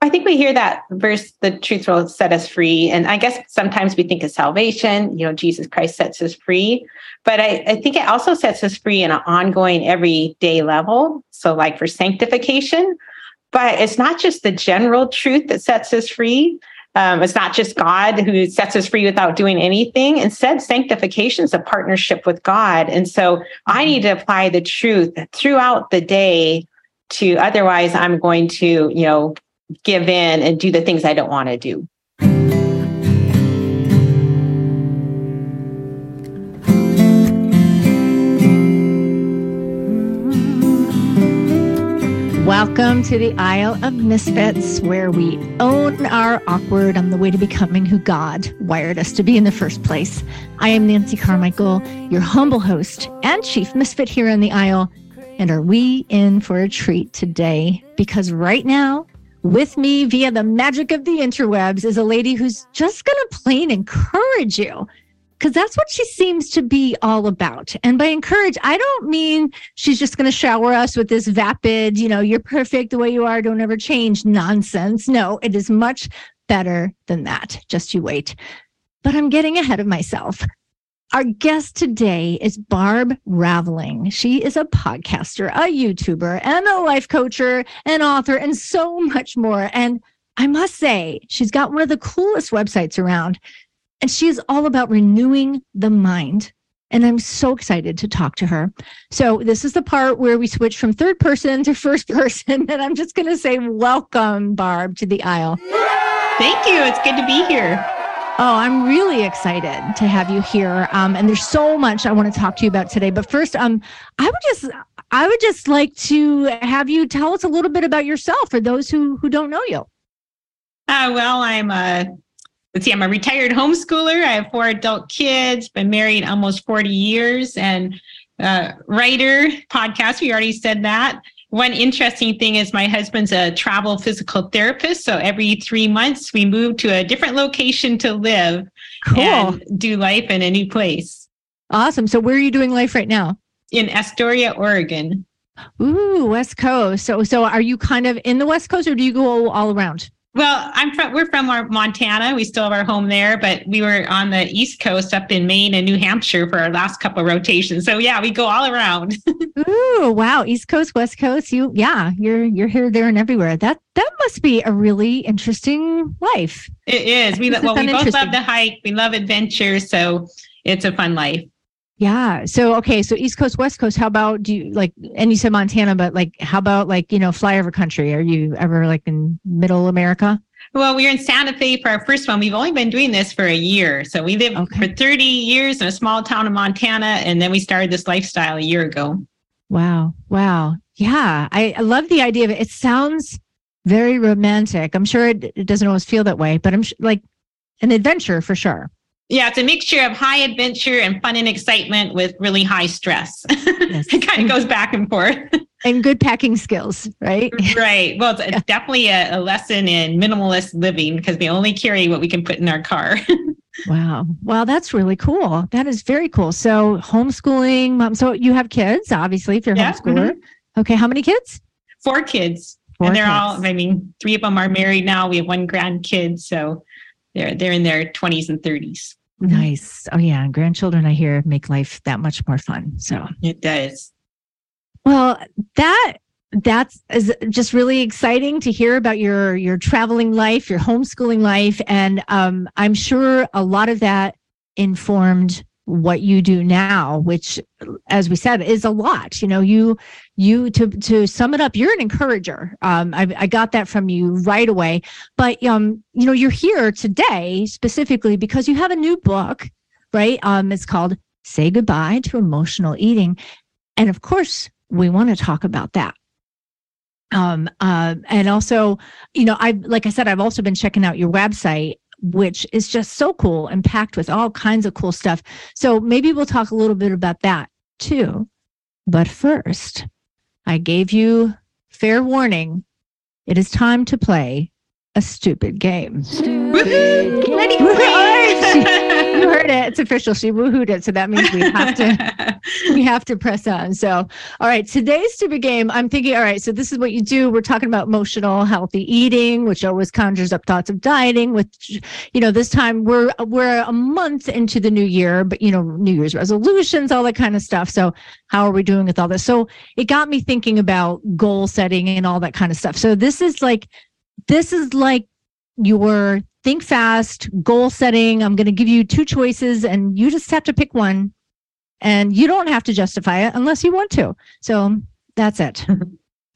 I think we hear that verse, the truth will set us free. And I guess sometimes we think of salvation, you know, Jesus Christ sets us free. But I, I think it also sets us free in an ongoing everyday level. So, like for sanctification, but it's not just the general truth that sets us free. Um, it's not just God who sets us free without doing anything. Instead, sanctification is a partnership with God. And so I need to apply the truth throughout the day to otherwise I'm going to, you know, give in and do the things I don't want to do. Welcome to the Isle of Misfits, where we own our awkward on the way to becoming who God wired us to be in the first place. I am Nancy Carmichael, your humble host and chief misfit here on the Isle. And are we in for a treat today? Because right now, with me via the magic of the interwebs is a lady who's just going to plain encourage you because that's what she seems to be all about. And by encourage, I don't mean she's just going to shower us with this vapid, you know, you're perfect the way you are, don't ever change nonsense. No, it is much better than that. Just you wait. But I'm getting ahead of myself. Our guest today is Barb Raveling. She is a podcaster, a YouTuber, and a life coacher, an author, and so much more. And I must say, she's got one of the coolest websites around. And she is all about renewing the mind. And I'm so excited to talk to her. So, this is the part where we switch from third person to first person. And I'm just going to say, welcome, Barb, to the Isle. Thank you. It's good to be here. Oh, I'm really excited to have you here. Um, and there's so much I want to talk to you about today. But first, um, I would just I would just like to have you tell us a little bit about yourself for those who who don't know you. Uh, well, I'm a let's see, I'm a retired homeschooler. I have four adult kids, been married almost 40 years, and uh, writer, podcast. We already said that. One interesting thing is my husband's a travel physical therapist. So every three months, we move to a different location to live cool. and do life in a new place. Awesome. So where are you doing life right now? In Astoria, Oregon. Ooh, West Coast. So so are you kind of in the West Coast or do you go all around? Well, I'm from we're from our Montana. We still have our home there, but we were on the East Coast up in Maine and New Hampshire for our last couple of rotations. So yeah, we go all around. Ooh, wow. East Coast, West Coast. You yeah, you're you're here, there, and everywhere. That that must be a really interesting life. It is. We well, we both love to hike. We love adventure. So it's a fun life. Yeah. So okay. So East Coast, West Coast. How about do you like? And you said Montana, but like, how about like you know flyover country? Are you ever like in Middle America? Well, we were in Santa Fe for our first one. We've only been doing this for a year. So we lived okay. for 30 years in a small town in Montana, and then we started this lifestyle a year ago. Wow. Wow. Yeah. I, I love the idea of it. It sounds very romantic. I'm sure it, it doesn't always feel that way, but I'm sh- like an adventure for sure. Yeah, it's a mixture of high adventure and fun and excitement with really high stress. Yes. it kind of goes back and forth. And good packing skills, right? Right. Well, it's, yeah. definitely a, a, lesson in minimalist living because we only carry what we can put in our car. wow. Well, that's really cool. That is very cool. So, homeschooling, mom. So, you have kids, obviously, if you're a yeah. homeschooler. Mm-hmm. Okay. How many kids? Four kids. Four and they're kids. all, I mean, three of them are married now. We have one grandkid. So, they're they're in their 20s and 30s. Nice. Oh yeah, and grandchildren I hear make life that much more fun. So it does. Well, that that's is just really exciting to hear about your your traveling life, your homeschooling life, and um, I'm sure a lot of that informed what you do now which as we said is a lot you know you you to to sum it up you're an encourager. Um i, I got that from you right away. But um you know you're here today specifically because you have a new book right? Um it's called say goodbye to emotional eating. And of course we want to talk about that. Um uh, and also you know i like i said i've also been checking out your website which is just so cool and packed with all kinds of cool stuff. So maybe we'll talk a little bit about that too. But first, I gave you fair warning. It is time to play a stupid game. Stupid game. you heard it. It's official. She woohooed it. So that means we have to we have to press on. So, all right, today's stupid game. I'm thinking, all right, so this is what you do. We're talking about emotional healthy eating, which always conjures up thoughts of dieting. Which, you know, this time we're we're a month into the new year, but you know, New Year's resolutions, all that kind of stuff. So, how are we doing with all this? So, it got me thinking about goal setting and all that kind of stuff. So, this is like, this is like your think fast goal setting. I'm going to give you two choices, and you just have to pick one and you don't have to justify it unless you want to. So that's it.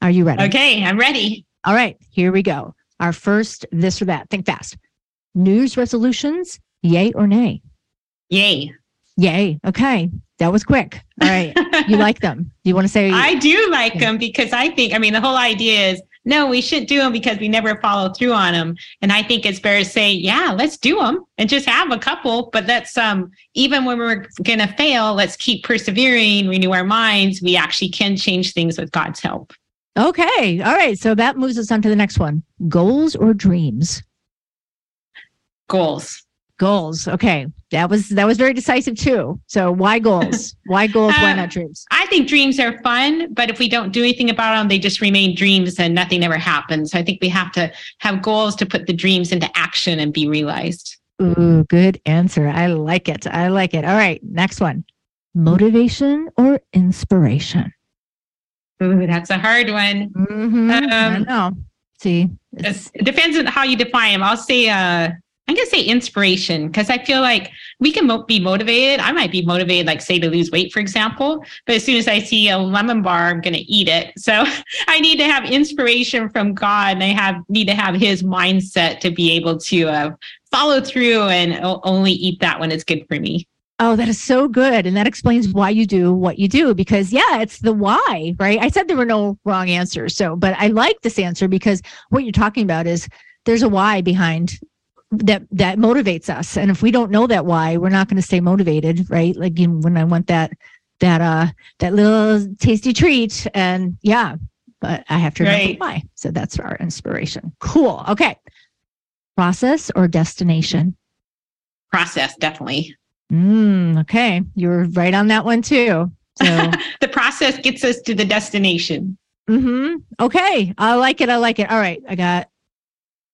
Are you ready? Okay, I'm ready. All right, here we go. Our first this or that. Think fast. New Year's resolutions, yay or nay? Yay. Yay. Okay. That was quick. All right. you like them. Do you want to say? I do like them because I think, I mean, the whole idea is no, we shouldn't do them because we never follow through on them. And I think it's better to say, yeah, let's do them and just have a couple. But that's um, even when we're going to fail, let's keep persevering, renew our minds. We actually can change things with God's help. Okay. All right. So that moves us on to the next one goals or dreams? Goals. Goals. Okay. That was that was very decisive too. So why goals? why goals? Why uh, not dreams? I think dreams are fun, but if we don't do anything about them, they just remain dreams and nothing ever happens. So I think we have to have goals to put the dreams into action and be realized. Ooh, good answer. I like it. I like it. All right, next one. Motivation or inspiration? Ooh, that's a hard one. Mm-hmm. Um, I know. See, it depends on how you define them. I'll say uh, I'm going to say inspiration because I feel like we can mo- be motivated. I might be motivated, like say to lose weight, for example. But as soon as I see a lemon bar, I'm going to eat it. So I need to have inspiration from God, and I have need to have His mindset to be able to uh, follow through and only eat that when it's good for me. Oh, that is so good. And that explains why you do what you do because, yeah, it's the why, right? I said there were no wrong answers. So, but I like this answer because what you're talking about is there's a why behind that that motivates us. And if we don't know that why we're not going to stay motivated right? Like you know, when i want that that uh that little tasty treat and yeah but i have to remember right. why. So that's our inspiration. Cool. Okay. Process or destination? Process definitely. Mm, okay. You're right on that one too. So the process gets us to the destination. Mm-hmm. Okay. I like it. I like it. All right. I got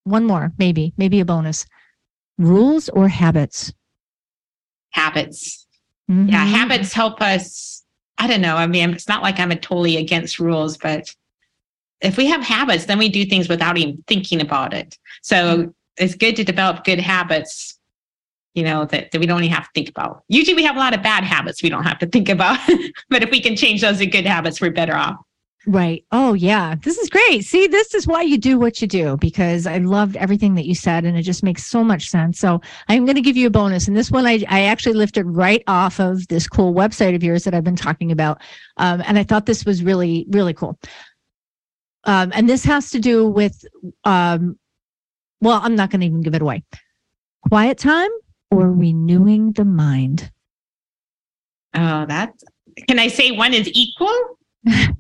one more, maybe, maybe a bonus. Rules or habits? Habits. Mm-hmm. Yeah, habits help us. I don't know. I mean, it's not like I'm totally against rules, but if we have habits, then we do things without even thinking about it. So mm-hmm. it's good to develop good habits, you know, that, that we don't even have to think about. Usually we have a lot of bad habits we don't have to think about. but if we can change those to good habits, we're better off. Right. Oh, yeah. This is great. See, this is why you do what you do because I loved everything that you said and it just makes so much sense. So I'm going to give you a bonus. And this one I, I actually lifted right off of this cool website of yours that I've been talking about. Um, and I thought this was really, really cool. Um, and this has to do with, um, well, I'm not going to even give it away. Quiet time or renewing the mind? Oh, that's, can I say one is equal?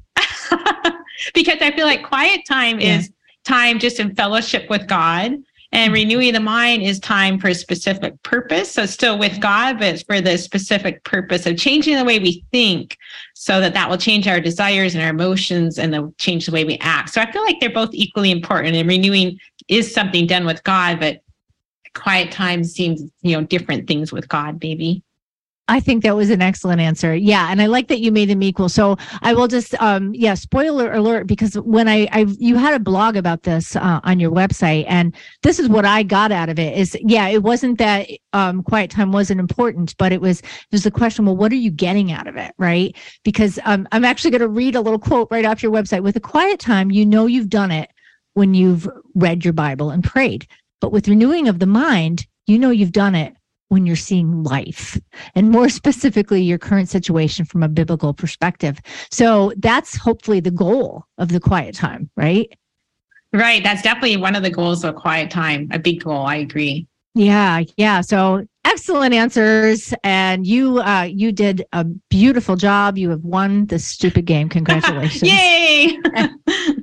because I feel like quiet time yeah. is time just in fellowship with God. And mm-hmm. renewing the mind is time for a specific purpose. So still with God, but it's for the specific purpose of changing the way we think so that that will change our desires and our emotions and then change the way we act. So I feel like they're both equally important and renewing is something done with God, but quiet time seems, you know, different things with God, maybe. I think that was an excellent answer. Yeah, and I like that you made them equal. So I will just, um, yeah, spoiler alert, because when I, I you had a blog about this uh, on your website, and this is what I got out of it. Is yeah, it wasn't that um, quiet time wasn't important, but it was was the question. Well, what are you getting out of it, right? Because um, I'm actually going to read a little quote right off your website. With a quiet time, you know you've done it when you've read your Bible and prayed. But with renewing of the mind, you know you've done it when you're seeing life and more specifically your current situation from a biblical perspective. So that's hopefully the goal of the quiet time, right? Right. That's definitely one of the goals of quiet time, a big goal. I agree. Yeah, yeah. So excellent answers, and you uh, you did a beautiful job. You have won the stupid game. Congratulations! Yay!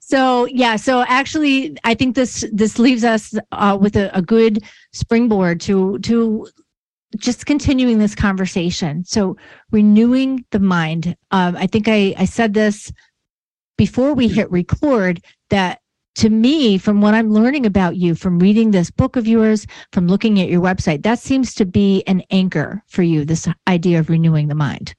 so yeah, so actually, I think this this leaves us uh, with a, a good springboard to to just continuing this conversation. So renewing the mind. Um, I think I, I said this before we hit record that to me, from what I'm learning about you, from reading this book of yours, from looking at your website, that seems to be an anchor for you, this idea of renewing the mind.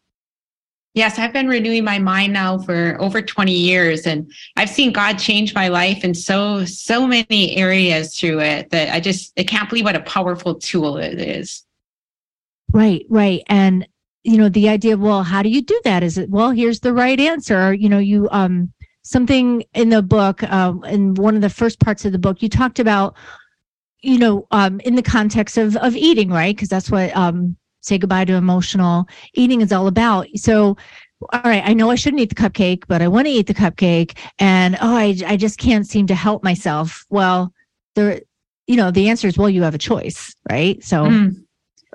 Yes, I've been renewing my mind now for over 20 years and I've seen God change my life in so so many areas through it that I just I can't believe what a powerful tool it is. Right, right. And you know, the idea of well, how do you do that? Is it well, here's the right answer. You know, you um something in the book, um, in one of the first parts of the book, you talked about, you know, um, in the context of of eating, right? Because that's what um say goodbye to emotional eating is all about. So, all right, I know I shouldn't eat the cupcake, but I want to eat the cupcake, and oh, I I just can't seem to help myself. Well, there, you know, the answer is well, you have a choice, right? So. Mm.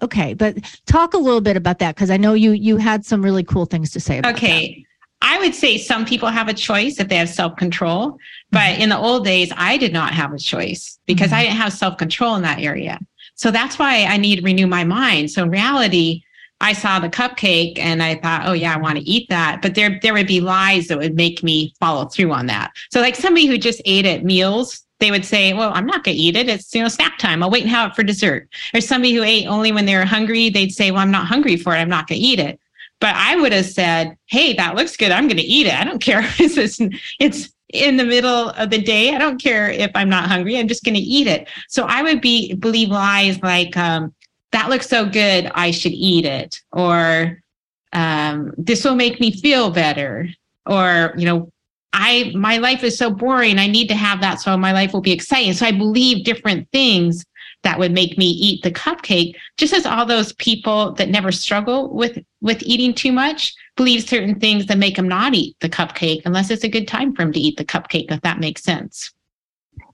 Okay, but talk a little bit about that because I know you you had some really cool things to say about okay. That. I would say some people have a choice if they have self control, but mm-hmm. in the old days, I did not have a choice because mm-hmm. I didn't have self control in that area. So that's why I need to renew my mind. So in reality, I saw the cupcake and I thought, oh yeah, I want to eat that. But there there would be lies that would make me follow through on that. So like somebody who just ate at meals, they would say, well, I'm not going to eat it. It's you know snack time. I'll wait and have it for dessert. Or somebody who ate only when they were hungry, they'd say, well, I'm not hungry for it. I'm not going to eat it. But I would have said, hey, that looks good. I'm going to eat it. I don't care. it's, it's in the middle of the day. I don't care if I'm not hungry. I'm just going to eat it. So I would be believe lies like um, that looks so good. I should eat it, or um, this will make me feel better, or you know, I my life is so boring. I need to have that so my life will be exciting. So I believe different things that would make me eat the cupcake just as all those people that never struggle with with eating too much believe certain things that make them not eat the cupcake unless it's a good time for them to eat the cupcake if that makes sense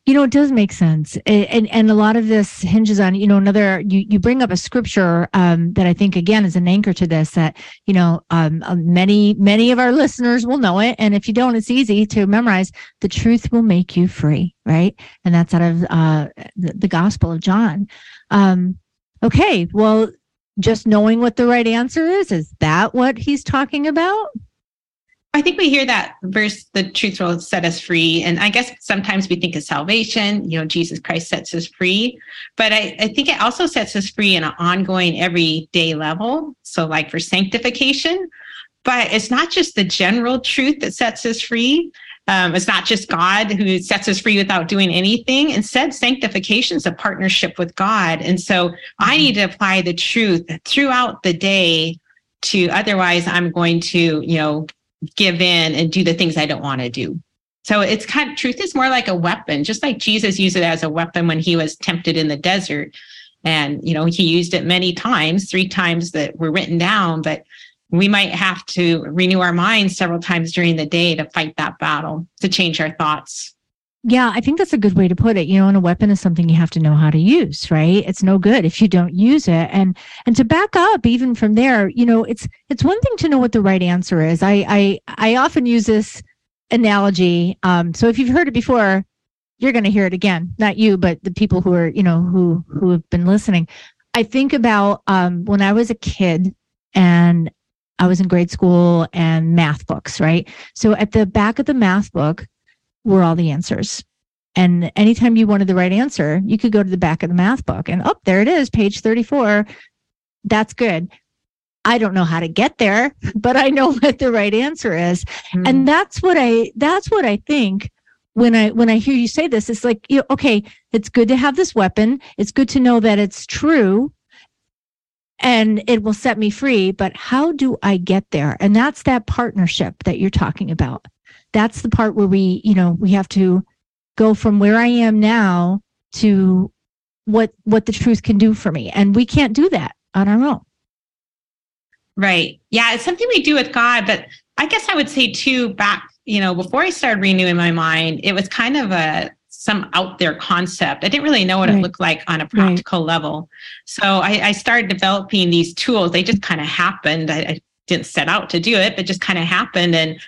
you know, it does make sense, and and a lot of this hinges on you know another. You you bring up a scripture um, that I think again is an anchor to this. That you know, um, uh, many many of our listeners will know it, and if you don't, it's easy to memorize. The truth will make you free, right? And that's out of uh, the, the Gospel of John. Um, okay, well, just knowing what the right answer is is that what he's talking about? I think we hear that verse, the truth will set us free. And I guess sometimes we think of salvation, you know, Jesus Christ sets us free. But I, I think it also sets us free in an ongoing everyday level. So, like for sanctification, but it's not just the general truth that sets us free. Um, it's not just God who sets us free without doing anything. Instead, sanctification is a partnership with God. And so I mm-hmm. need to apply the truth throughout the day to otherwise I'm going to, you know, give in and do the things I don't want to do. So it's kind of truth is more like a weapon, just like Jesus used it as a weapon when he was tempted in the desert. And, you know, he used it many times, three times that were written down, but we might have to renew our minds several times during the day to fight that battle, to change our thoughts. Yeah, I think that's a good way to put it. You know, and a weapon is something you have to know how to use, right? It's no good if you don't use it. And and to back up even from there, you know, it's it's one thing to know what the right answer is. I I I often use this analogy. Um, so if you've heard it before, you're going to hear it again. Not you, but the people who are, you know, who who have been listening. I think about um, when I was a kid and I was in grade school and math books, right? So at the back of the math book were all the answers. And anytime you wanted the right answer, you could go to the back of the math book and oh, there it is, page 34. That's good. I don't know how to get there, but I know what the right answer is. Mm. And that's what I that's what I think when I when I hear you say this, it's like, you know, okay, it's good to have this weapon. It's good to know that it's true and it will set me free, but how do I get there? And that's that partnership that you're talking about that's the part where we, you know, we have to go from where I am now to what what the truth can do for me. And we can't do that on our own. Right. Yeah, it's something we do with God, but I guess I would say too back, you know, before I started renewing my mind, it was kind of a some out there concept. I didn't really know what right. it looked like on a practical right. level. So I, I, started developing these tools. They just kind of happened. I, I, didn't set out to do it, but just kind of happened. And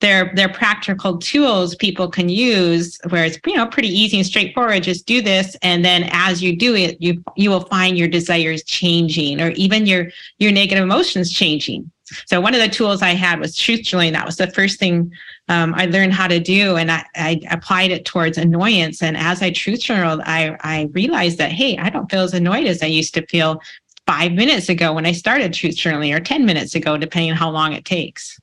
they're they're practical tools people can use where it's you know pretty easy and straightforward just do this and then as you do it you you will find your desires changing or even your your negative emotions changing so one of the tools i had was truth journaling that was the first thing um, i learned how to do and I, I applied it towards annoyance and as i truth journaled i i realized that hey i don't feel as annoyed as i used to feel five minutes ago when i started truth journaling or 10 minutes ago depending on how long it takes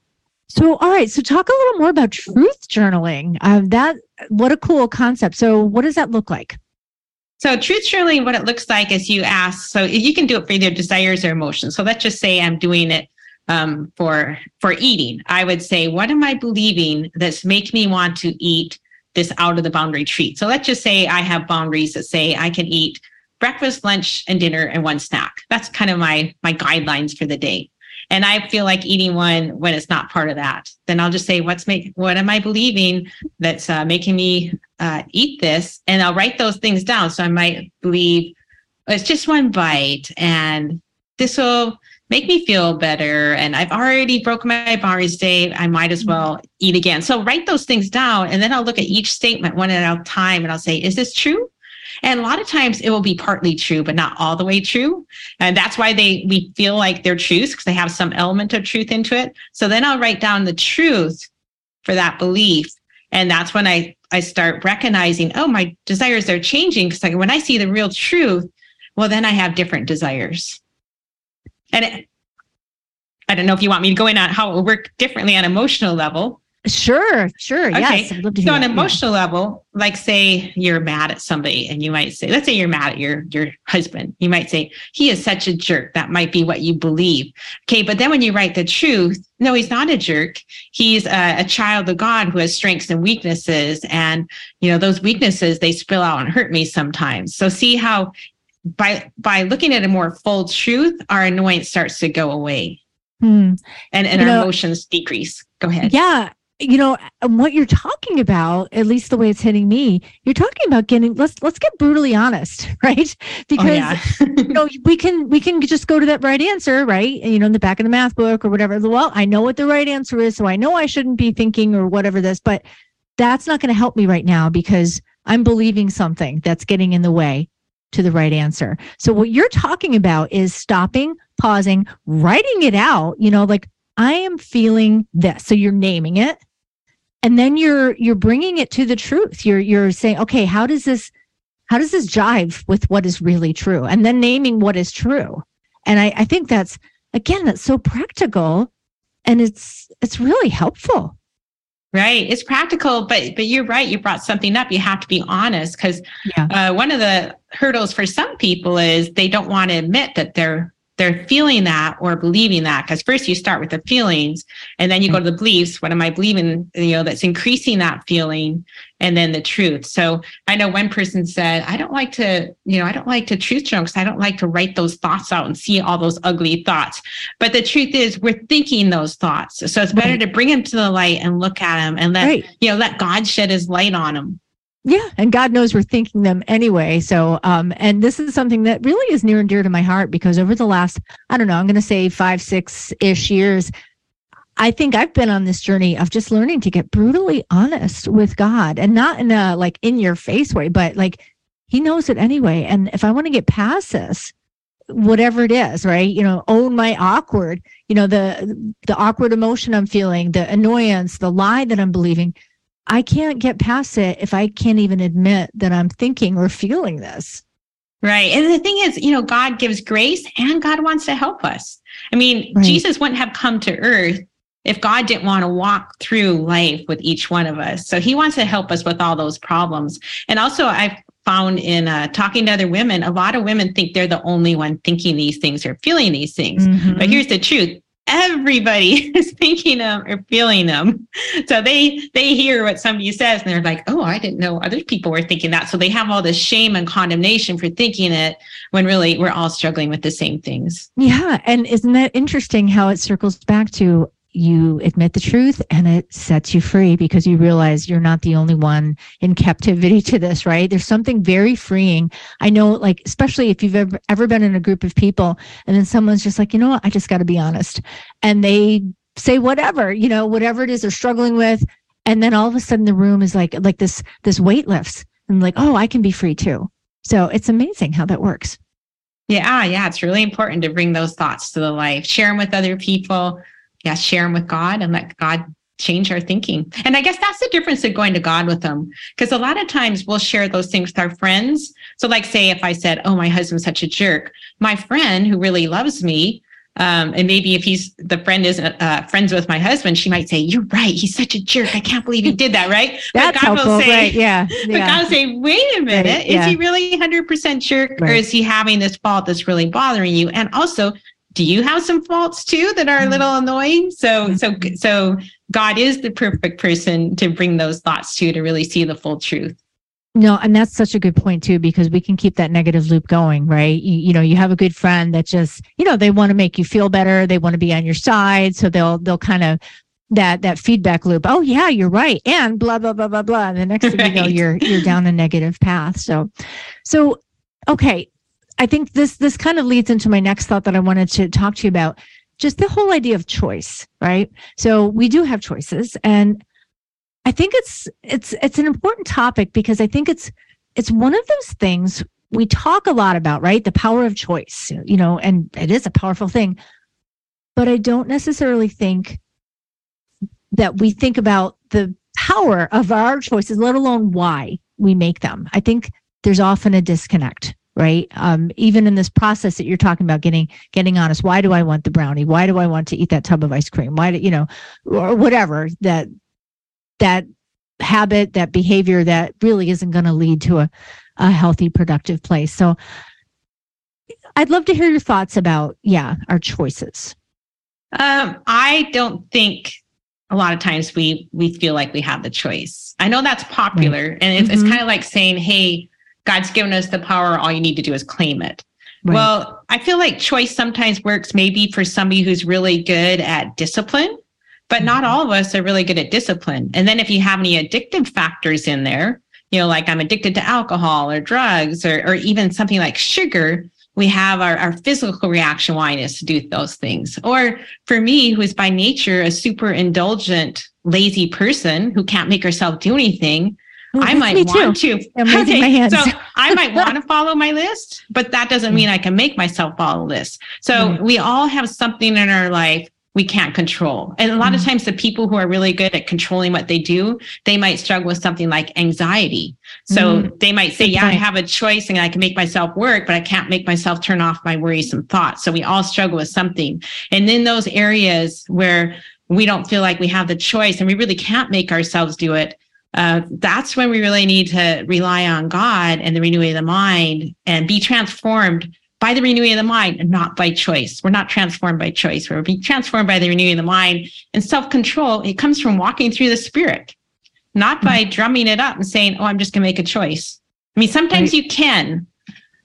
so, all right. So, talk a little more about truth journaling. Uh, that what a cool concept. So, what does that look like? So, truth journaling, what it looks like is you ask. So, you can do it for either desires or emotions. So, let's just say I'm doing it um, for for eating. I would say, what am I believing that's make me want to eat this out of the boundary treat? So, let's just say I have boundaries that say I can eat breakfast, lunch, and dinner and one snack. That's kind of my my guidelines for the day and I feel like eating one when it's not part of that, then I'll just say, what's make, what am I believing that's uh, making me uh, eat this? And I'll write those things down. So I might believe it's just one bite and this will make me feel better. And I've already broken my boundaries day. I might as well eat again. So write those things down and then I'll look at each statement one at a time and I'll say, is this true? And a lot of times it will be partly true, but not all the way true. And that's why they we feel like they're truths because they have some element of truth into it. So then I'll write down the truth for that belief. And that's when I I start recognizing, oh, my desires are changing. Because like when I see the real truth, well, then I have different desires. And it, I don't know if you want me to go in on how it will work differently on emotional level, Sure, sure. Okay. Yes. so on an emotional yeah. level, like say you're mad at somebody and you might say, let's say you're mad at your your husband. You might say, he is such a jerk. That might be what you believe. Okay. But then when you write the truth, no, he's not a jerk. He's a, a child of God who has strengths and weaknesses. And you know, those weaknesses they spill out and hurt me sometimes. So see how by by looking at a more full truth, our annoyance starts to go away. Hmm. And, and our know, emotions decrease. Go ahead. Yeah you know what you're talking about at least the way it's hitting me you're talking about getting let's let's get brutally honest right because oh, yeah. you know we can we can just go to that right answer right you know in the back of the math book or whatever well i know what the right answer is so i know i shouldn't be thinking or whatever this but that's not going to help me right now because i'm believing something that's getting in the way to the right answer. So what you're talking about is stopping pausing writing it out you know like I am feeling this. So you're naming it and then you're you're bringing it to the truth. You're you're saying okay how does this how does this jive with what is really true? And then naming what is true. And i i think that's again that's so practical and it's it's really helpful right. It's practical but but you're right. You brought something up. You have to be honest because yeah. uh, one of the hurdles for some people is they don't want to admit that they're they're feeling that or believing that because first you start with the feelings and then you go mm-hmm. to the beliefs. What am i believing you know that's increasing that feeling and then the truth? So i know one person said i don't like to you know i don't like to truth journal because i don't like to write those thoughts out and see all those ugly thoughts. But the truth is we're thinking those thoughts. So it's better right. to bring them to the light and look at them and let right. you know let god shed his light on them yeah, and God knows we're thinking them anyway. So, um, and this is something that really is near and dear to my heart because over the last, I don't know, I'm going to say five, six ish years, I think I've been on this journey of just learning to get brutally honest with God and not in a like in your face way, but like He knows it anyway. And if I want to get past this, whatever it is, right? You know, own my awkward, you know, the the awkward emotion I'm feeling, the annoyance, the lie that I'm believing I can't get past it if I can't even admit that I'm thinking or feeling this. Right. And the thing is, you know, God gives grace and God wants to help us. I mean, right. Jesus wouldn't have come to earth if God didn't want to walk through life with each one of us. So he wants to help us with all those problems. And also, I've found in uh, talking to other women, a lot of women think they're the only one thinking these things or feeling these things. Mm-hmm. But here's the truth everybody is thinking them or feeling them. So they they hear what somebody says and they're like, "Oh, I didn't know other people were thinking that." So they have all this shame and condemnation for thinking it when really we're all struggling with the same things. Yeah, and isn't that interesting how it circles back to you admit the truth and it sets you free because you realize you're not the only one in captivity to this, right? There's something very freeing. I know, like, especially if you've ever, ever been in a group of people and then someone's just like, you know what, I just got to be honest. And they say whatever, you know, whatever it is they're struggling with. And then all of a sudden the room is like, like this, this weight lifts and like, oh, I can be free too. So it's amazing how that works. Yeah, yeah, it's really important to bring those thoughts to the life, share them with other people. Yeah, share them with God and let God change our thinking. And I guess that's the difference of going to God with them. Because a lot of times we'll share those things with our friends. So, like, say, if I said, Oh, my husband's such a jerk, my friend who really loves me um, and maybe if he's the friend isn't uh, friends with my husband, she might say, "You're right. He's such a jerk. I can't believe he did that." Right? That's but God helpful, will say, right? Yeah. But yeah. God will say, "Wait a minute. Right, yeah. Is he really 100 percent jerk, right. or is he having this fault that's really bothering you?" And also, do you have some faults too that are a mm-hmm. little annoying? So, mm-hmm. so, so God is the perfect person to bring those thoughts to to really see the full truth. No, and that's such a good point too, because we can keep that negative loop going, right? You, you know, you have a good friend that just, you know, they want to make you feel better. They want to be on your side. So they'll, they'll kind of that, that feedback loop. Oh yeah, you're right. And blah, blah, blah, blah, blah. And the next thing right. you know, you're, you're down a negative path. So, so, okay. I think this, this kind of leads into my next thought that I wanted to talk to you about just the whole idea of choice, right? So we do have choices and I think it's it's it's an important topic because I think it's it's one of those things we talk a lot about, right? The power of choice, you know, and it is a powerful thing. But I don't necessarily think that we think about the power of our choices, let alone why we make them. I think there's often a disconnect, right? Um, even in this process that you're talking about, getting getting honest. Why do I want the brownie? Why do I want to eat that tub of ice cream? Why do you know, or whatever that that habit, that behavior that really isn't going to lead to a, a healthy, productive place. So I'd love to hear your thoughts about, yeah, our choices. Um, I don't think a lot of times we we feel like we have the choice. I know that's popular, right. and it's, mm-hmm. it's kind of like saying, "Hey, God's given us the power. All you need to do is claim it." Right. Well, I feel like choice sometimes works maybe for somebody who's really good at discipline but not mm-hmm. all of us are really good at discipline. And then if you have any addictive factors in there, you know, like I'm addicted to alcohol or drugs or, or even something like sugar, we have our, our physical reaction wanting us to do those things. Or for me, who is by nature a super indulgent, lazy person who can't make herself do anything, I might want too. to. I'm okay, my hands. so I might want to follow my list, but that doesn't mean I can make myself follow this. So we all have something in our life we can't control. And a lot mm-hmm. of times the people who are really good at controlling what they do, they might struggle with something like anxiety. So mm-hmm. they might say, good yeah, point. I have a choice and I can make myself work, but I can't make myself turn off my worrisome thoughts. So we all struggle with something. And then those areas where we don't feel like we have the choice and we really can't make ourselves do it, uh, that's when we really need to rely on God and the renewing of the mind and be transformed by the renewing of the mind and not by choice. We're not transformed by choice. We're being transformed by the renewing of the mind and self control. It comes from walking through the spirit, not by mm-hmm. drumming it up and saying, Oh, I'm just going to make a choice. I mean, sometimes right. you can,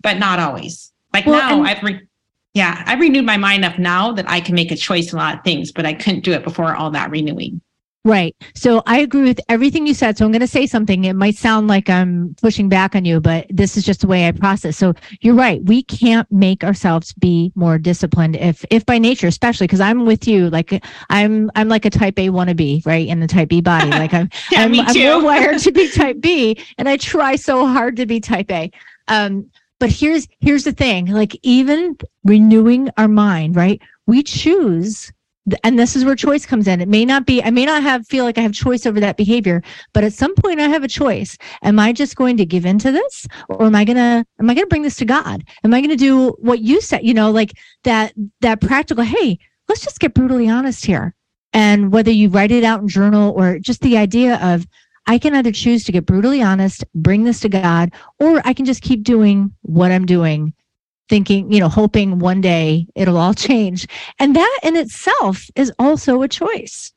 but not always. Like well, now, and- I've, re- yeah, I've renewed my mind enough now that I can make a choice in a lot of things, but I couldn't do it before all that renewing. Right. So I agree with everything you said. So I'm going to say something. It might sound like I'm pushing back on you, but this is just the way I process. So you're right. We can't make ourselves be more disciplined if, if by nature, especially because I'm with you. Like I'm, I'm like a type A wannabe, right? In the type B body. Like I'm, yeah, I'm, I'm more wired to be type B and I try so hard to be type A. Um, but here's, here's the thing, like even renewing our mind, right? We choose and this is where choice comes in. It may not be, I may not have feel like I have choice over that behavior, but at some point I have a choice. Am I just going to give into this or am I to, am I to bring this to God? Am I to do what you said, you know, like that, that practical, Hey, let's just get brutally honest here. And whether you write it out in journal or just the idea of, I can either choose to get brutally honest, bring this to God, or I can just keep doing what I'm doing thinking, you know, hoping one day it'll all change. And that in itself is also a choice.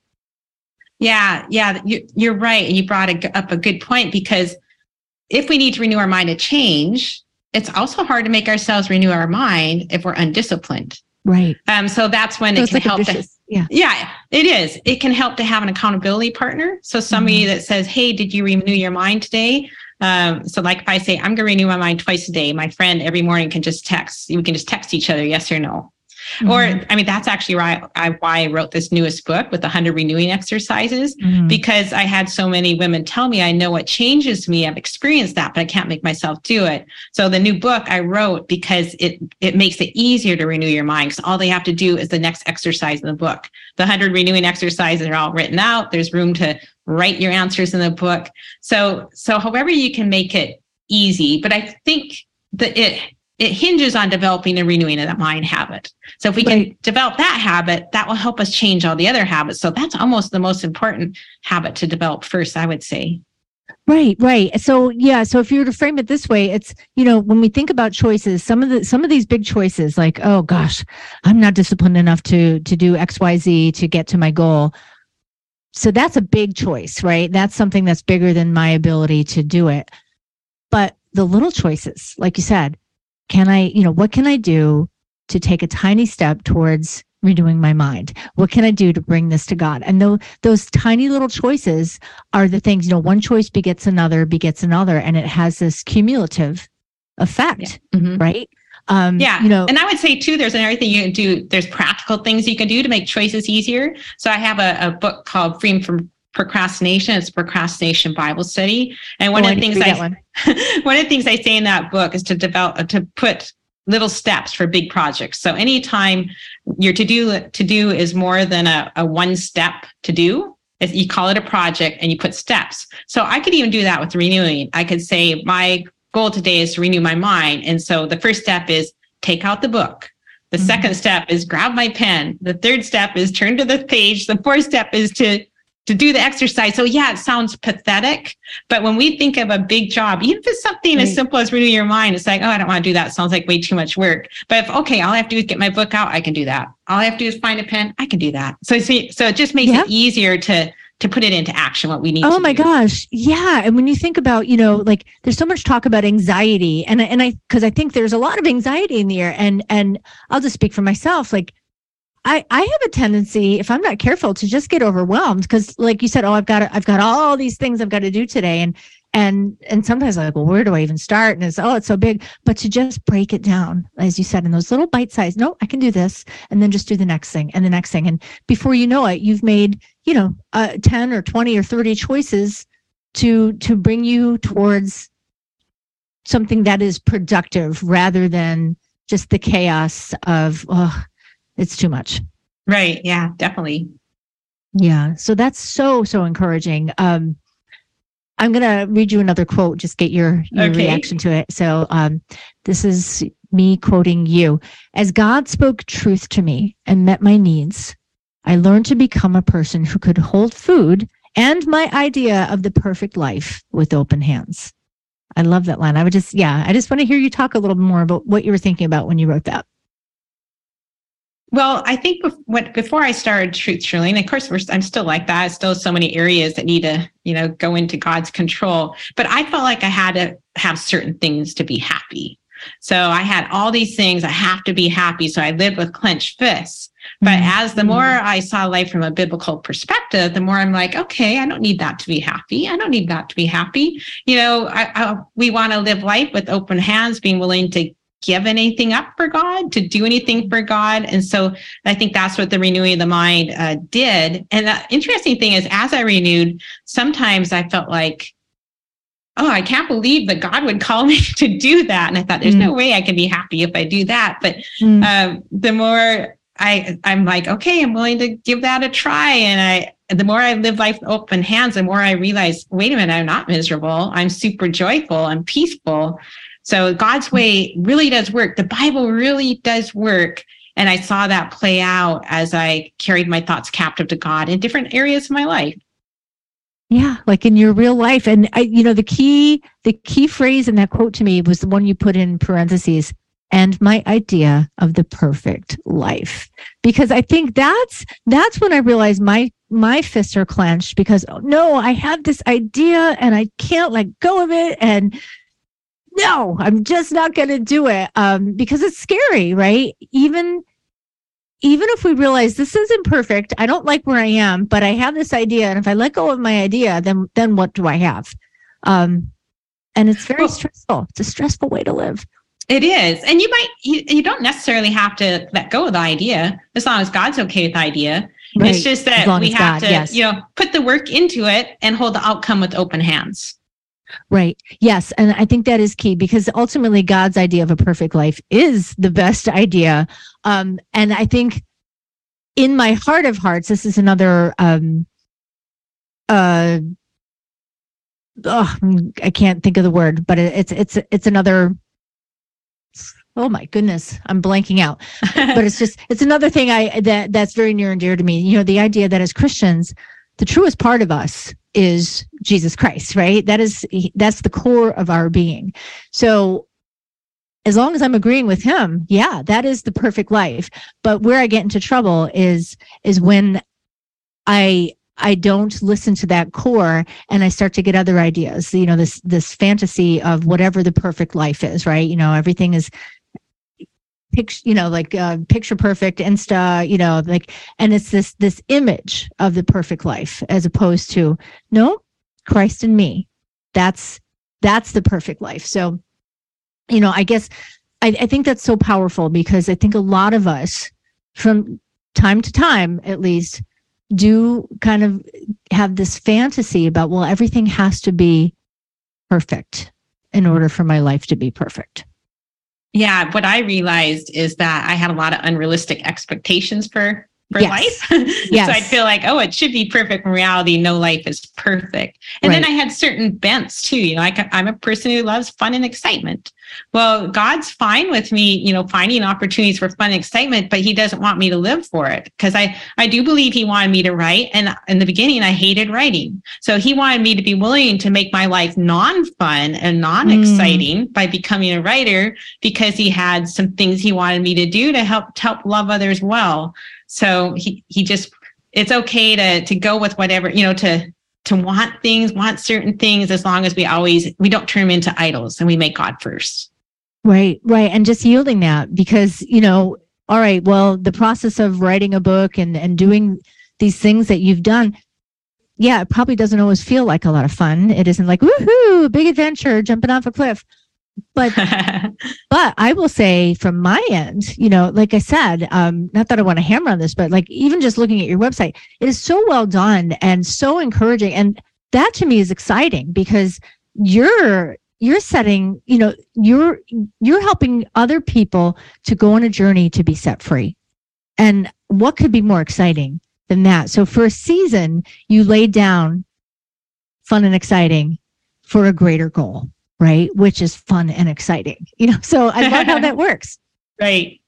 Yeah, yeah, you're right. And you brought up a good point because if we need to renew our mind to change, it's also hard to make ourselves renew our mind if we're undisciplined. Right. Um, so that's when so it can like help. To, yeah. Yeah, it is. It can help to have an accountability partner. So somebody mm-hmm. that says, Hey, did you renew your mind today? Um, so like if I say I'm going to renew my mind twice a day, my friend every morning can just text. We can just text each other yes or no. Mm-hmm. Or, I mean, that's actually why I, why I wrote this newest book with the 100 renewing exercises, mm-hmm. because I had so many women tell me, I know what changes me. I've experienced that, but I can't make myself do it. So the new book I wrote because it, it makes it easier to renew your mind because all they have to do is the next exercise in the book. The 100 renewing exercises are all written out. There's room to write your answers in the book. So, so however you can make it easy, but I think that it it hinges on developing and renewing that mind habit. So if we right. can develop that habit, that will help us change all the other habits. So that's almost the most important habit to develop first, I would say. Right, right. So yeah, so if you were to frame it this way, it's you know when we think about choices, some of the some of these big choices, like oh gosh, I'm not disciplined enough to to do X Y Z to get to my goal. So that's a big choice, right? That's something that's bigger than my ability to do it. But the little choices, like you said, can I, you know, what can I do to take a tiny step towards renewing my mind? What can I do to bring this to God? And those, those tiny little choices are the things, you know, one choice begets another, begets another, and it has this cumulative effect, yeah. mm-hmm. right? Um, yeah, you know, and I would say too, there's another thing you can do. There's practical things you can do to make choices easier. So I have a, a book called Freedom from procrastination. It's procrastination Bible study. And one oh, of the things I one. one of the things I say in that book is to develop to put little steps for big projects. So anytime your to do to do is more than a, a one step to do, you call it a project and you put steps. So I could even do that with renewing. I could say my goal today is to renew my mind. And so the first step is take out the book. The mm-hmm. second step is grab my pen. The third step is turn to the page. The fourth step is to to do the exercise. So yeah, it sounds pathetic, but when we think of a big job, even if it's something right. as simple as renewing your mind, it's like, oh, I don't want to do that. Sounds like way too much work. But if okay, all I have to do is get my book out, I can do that. All I have to do is find a pen, I can do that. So see, so it just makes yeah. it easier to to put it into action what we need oh my do. gosh yeah and when you think about you know like there's so much talk about anxiety and and i because i think there's a lot of anxiety in the air and and i'll just speak for myself like I, I have a tendency, if I'm not careful, to just get overwhelmed because, like you said, oh, I've got I've got all these things I've got to do today, and and and sometimes I'm like, well, where do I even start? And it's oh, it's so big. But to just break it down, as you said, in those little bite size, no, I can do this, and then just do the next thing and the next thing, and before you know it, you've made you know uh, ten or twenty or thirty choices to to bring you towards something that is productive rather than just the chaos of oh it's too much. Right. Yeah, definitely. Yeah. So that's so, so encouraging. Um, I'm going to read you another quote, just get your, your okay. reaction to it. So, um, this is me quoting you. As God spoke truth to me and met my needs, I learned to become a person who could hold food and my idea of the perfect life with open hands. I love that line. I would just, yeah, I just want to hear you talk a little more about what you were thinking about when you wrote that. Well, I think before I started Truth Journaling, of course, I'm still like that. Still, so many areas that need to, you know, go into God's control. But I felt like I had to have certain things to be happy. So I had all these things. I have to be happy. So I lived with clenched fists. But mm-hmm. as the more I saw life from a biblical perspective, the more I'm like, okay, I don't need that to be happy. I don't need that to be happy. You know, I, I, we want to live life with open hands, being willing to give anything up for God, to do anything for God. And so I think that's what the renewing of the mind uh, did. And the interesting thing is, as I renewed, sometimes I felt like, oh, I can't believe that God would call me to do that. And I thought, there's mm. no way I can be happy if I do that. But mm. um, the more I, I'm like, okay, I'm willing to give that a try. And I, the more I live life open hands, the more I realize, wait a minute, I'm not miserable. I'm super joyful. I'm peaceful. So God's way really does work. The Bible really does work. And I saw that play out as I carried my thoughts captive to God in different areas of my life. Yeah, like in your real life. And I, you know, the key, the key phrase in that quote to me was the one you put in parentheses, and my idea of the perfect life. Because I think that's that's when I realized my my fists are clenched because oh, no, I have this idea and I can't let go of it. And no, I'm just not going to do it um, because it's scary, right? Even even if we realize this isn't perfect, I don't like where I am, but I have this idea, and if I let go of my idea, then then what do I have? Um, and it's very well, stressful. It's a stressful way to live. It is. And you might, you, you don't necessarily have to let go of the idea as long as God's okay with the idea. Right. It's just that we have God, to, yes. you know, put the work into it and hold the outcome with open hands. Right. Yes. And I think that is key because ultimately God's idea of a perfect life is the best idea. Um, and I think in my heart of hearts, this is another um uh oh, I can't think of the word, but it's it's it's another oh my goodness i'm blanking out but it's just it's another thing i that that's very near and dear to me you know the idea that as christians the truest part of us is jesus christ right that is that's the core of our being so as long as i'm agreeing with him yeah that is the perfect life but where i get into trouble is is when i I don't listen to that core and I start to get other ideas. You know, this this fantasy of whatever the perfect life is, right? You know, everything is picture you know like uh, picture perfect insta you know like and it's this this image of the perfect life as opposed to no christ and me. That's that's the perfect life. So you know i guess I, I think that's so powerful because i think a lot of us from time to time at least do kind of have this fantasy about well everything has to be perfect in order for my life to be perfect yeah, what I realized is that I had a lot of unrealistic expectations for for yes. life. yes. so I'd feel like, oh, it should be perfect. In reality, no life is perfect. And right. then I had certain bents too. You know, I, I'm a person who loves fun and excitement. Well, God's fine with me, you know, finding opportunities for fun and excitement, but he doesn't want me to live for it because I, I do believe he wanted me to write. And in the beginning, I hated writing. So he wanted me to be willing to make my life non-fun and non-exciting mm. by becoming a writer because he had some things he wanted me to do to help, to help love others well. So he, he just, it's okay to, to go with whatever, you know, to, to want things, want certain things, as long as we always we don't turn them into idols and we make God first. Right, right. And just yielding that because, you know, all right, well, the process of writing a book and, and doing these things that you've done, yeah, it probably doesn't always feel like a lot of fun. It isn't like, woohoo, big adventure, jumping off a cliff. But but I will say from my end, you know, like I said, um, not that I want to hammer on this, but like even just looking at your website, it is so well done and so encouraging. And that to me is exciting because you're you're setting, you know, you're you're helping other people to go on a journey to be set free. And what could be more exciting than that? So for a season, you laid down fun and exciting for a greater goal right? Which is fun and exciting, you know. So I love how that works. Right.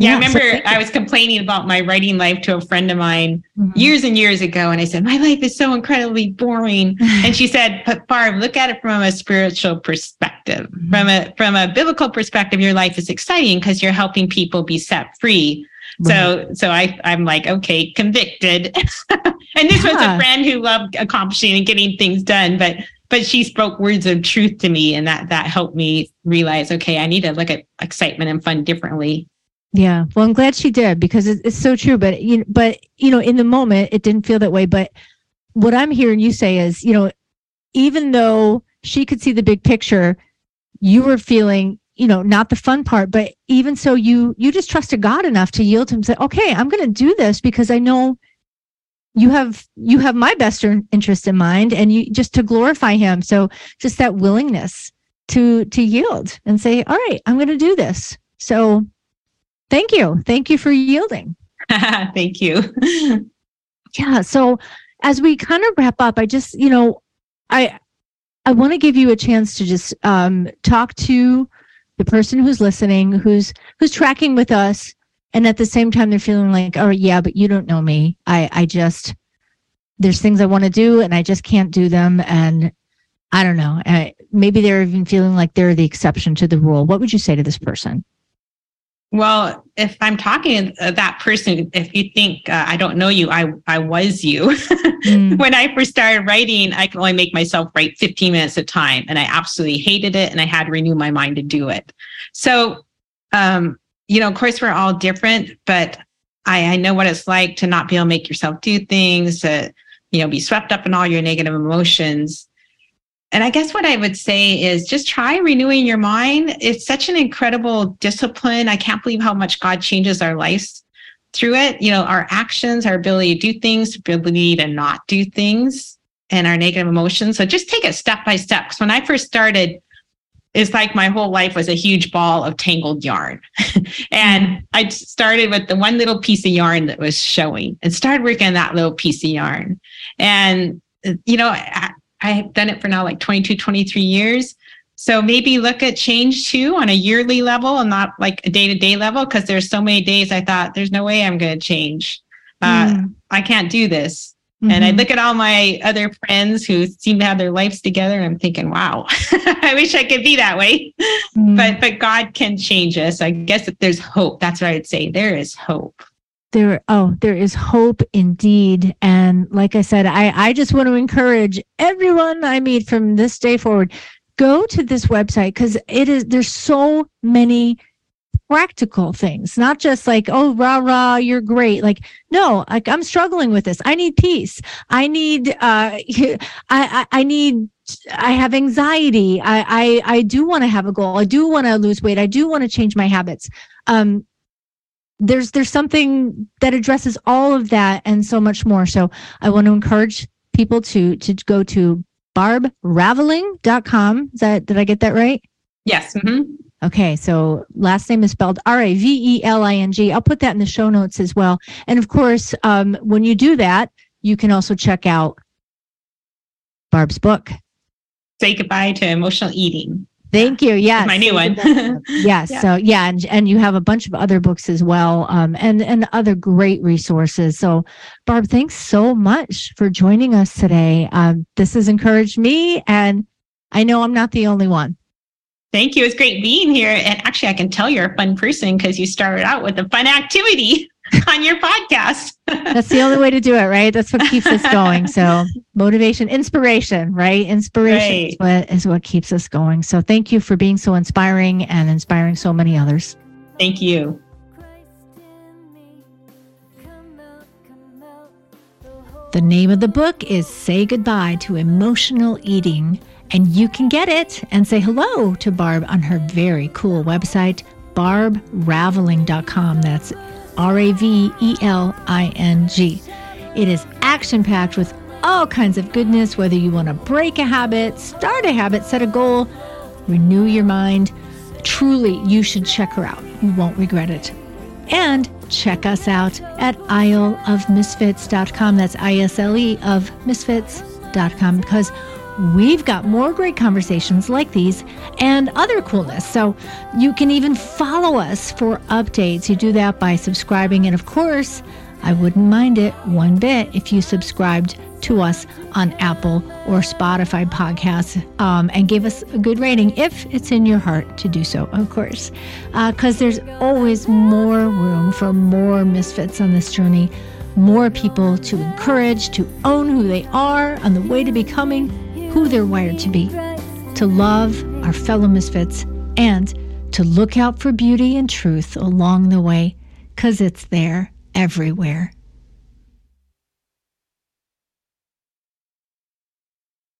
Yeah, yeah, I remember so I was complaining about my writing life to a friend of mine mm-hmm. years and years ago. And I said, My life is so incredibly boring. and she said, But Barb, look at it from a spiritual perspective. Mm-hmm. From a from a biblical perspective, your life is exciting because you're helping people be set free. Right. So so I I'm like, okay, convicted. and this yeah. was a friend who loved accomplishing and getting things done, but but she spoke words of truth to me and that that helped me realize okay i need to look at excitement and fun differently. Yeah. Well i'm glad she did because it's, it's so true but you but you know in the moment it didn't feel that way but what i'm hearing you say is you know even though she could see the big picture you were feeling you know not the fun part but even so you you just trusted god enough to yield to him say okay i'm going to do this because i know you have you have my best interest in mind and you just to glorify him. So just that willingness to to yield and say all right i'm going to do this. So thank you. Thank you for yielding. Thank you. Yeah so as we kind of wrap up i just you know i i want to give you a chance to just um talk to the person who's listening who's who's tracking with us and at the same time they're feeling like oh yeah but you don't know me. I i just there's things i want to do and i just can't do them and i don't know. Uh, maybe they're even feeling like they're the exception to the rule. What would you say to this person? Well if i'm talking to that person if you think uh, i don't know you i i was you. Mm. when i first started writing i could only make myself write 15 minutes at a time and i absolutely hated it and i had to renew my mind to do it. So um you know, of course, we're all different, but I, I know what it's like to not be able to make yourself do things, to, you know, be swept up in all your negative emotions. and I guess what I would say is just try renewing your mind. It's such an incredible discipline. I can't believe how much God changes our lives through it. You know, our actions, our ability to do things, ability to not do things, and our negative emotions. So just take it step by step. Because when I first started, it's like my whole life was a huge ball of tangled yarn. and I started with the one little piece of yarn that was showing and started working on that little piece of yarn. And, you know, I, I've done it for now like 22, 23 years. So maybe look at change too on a yearly level and not like a day to day level because there's so many days I thought there's no way I'm going to change. Uh, mm. I can't do this. Mm-hmm. And I mm-hmm. look at all my other friends who seem to have their lives together and I'm thinking, wow, I wish I could be that way. Mm-hmm. But but God can change us. I guess if there's hope, that's what I'd say. There is hope. There oh, there is hope indeed. And like I said, I, I just want to encourage everyone I meet from this day forward, go to this website because it is there's so many practical things, not just like, oh, rah, rah, you're great. Like, no, like I'm struggling with this. I need peace. I need, uh, I, I, I need, I have anxiety. I, I, I do want to have a goal. I do want to lose weight. I do want to change my habits. Um, there's, there's something that addresses all of that and so much more. So I want to encourage people to, to go to barbraveling.com. Is that, did I get that right? Yes. Mm-hmm. Okay, so last name is spelled R A V E L I N G. I'll put that in the show notes as well. And of course, um, when you do that, you can also check out Barb's book. Say goodbye to emotional eating. Thank you. Yes, my new one. yes. Yeah. So yeah, and, and you have a bunch of other books as well, um, and and other great resources. So, Barb, thanks so much for joining us today. Um, this has encouraged me, and I know I'm not the only one. Thank you. It's great being here. And actually, I can tell you're a fun person because you started out with a fun activity on your podcast. That's the only way to do it, right? That's what keeps us going. So, motivation, inspiration, right? Inspiration right. Is, what, is what keeps us going. So, thank you for being so inspiring and inspiring so many others. Thank you. The name of the book is Say Goodbye to Emotional Eating and you can get it and say hello to Barb on her very cool website, barbraveling.com. That's R A V E L I N G. It is action packed with all kinds of goodness, whether you want to break a habit, start a habit, set a goal, renew your mind. Truly, you should check her out. You won't regret it. And check us out at isleofmisfits.com. That's I S L E of misfits.com because we've got more great conversations like these and other coolness. So you can even follow us for updates. You do that by subscribing. And of course, I wouldn't mind it one bit if you subscribed to us on Apple or Spotify podcasts um, and give us a good rating if it's in your heart to do so, of course, because uh, there's always more room for more misfits on this journey, more people to encourage, to own who they are on the way to becoming who they're wired to be, to love our fellow misfits, and to look out for beauty and truth along the way, because it's there everywhere.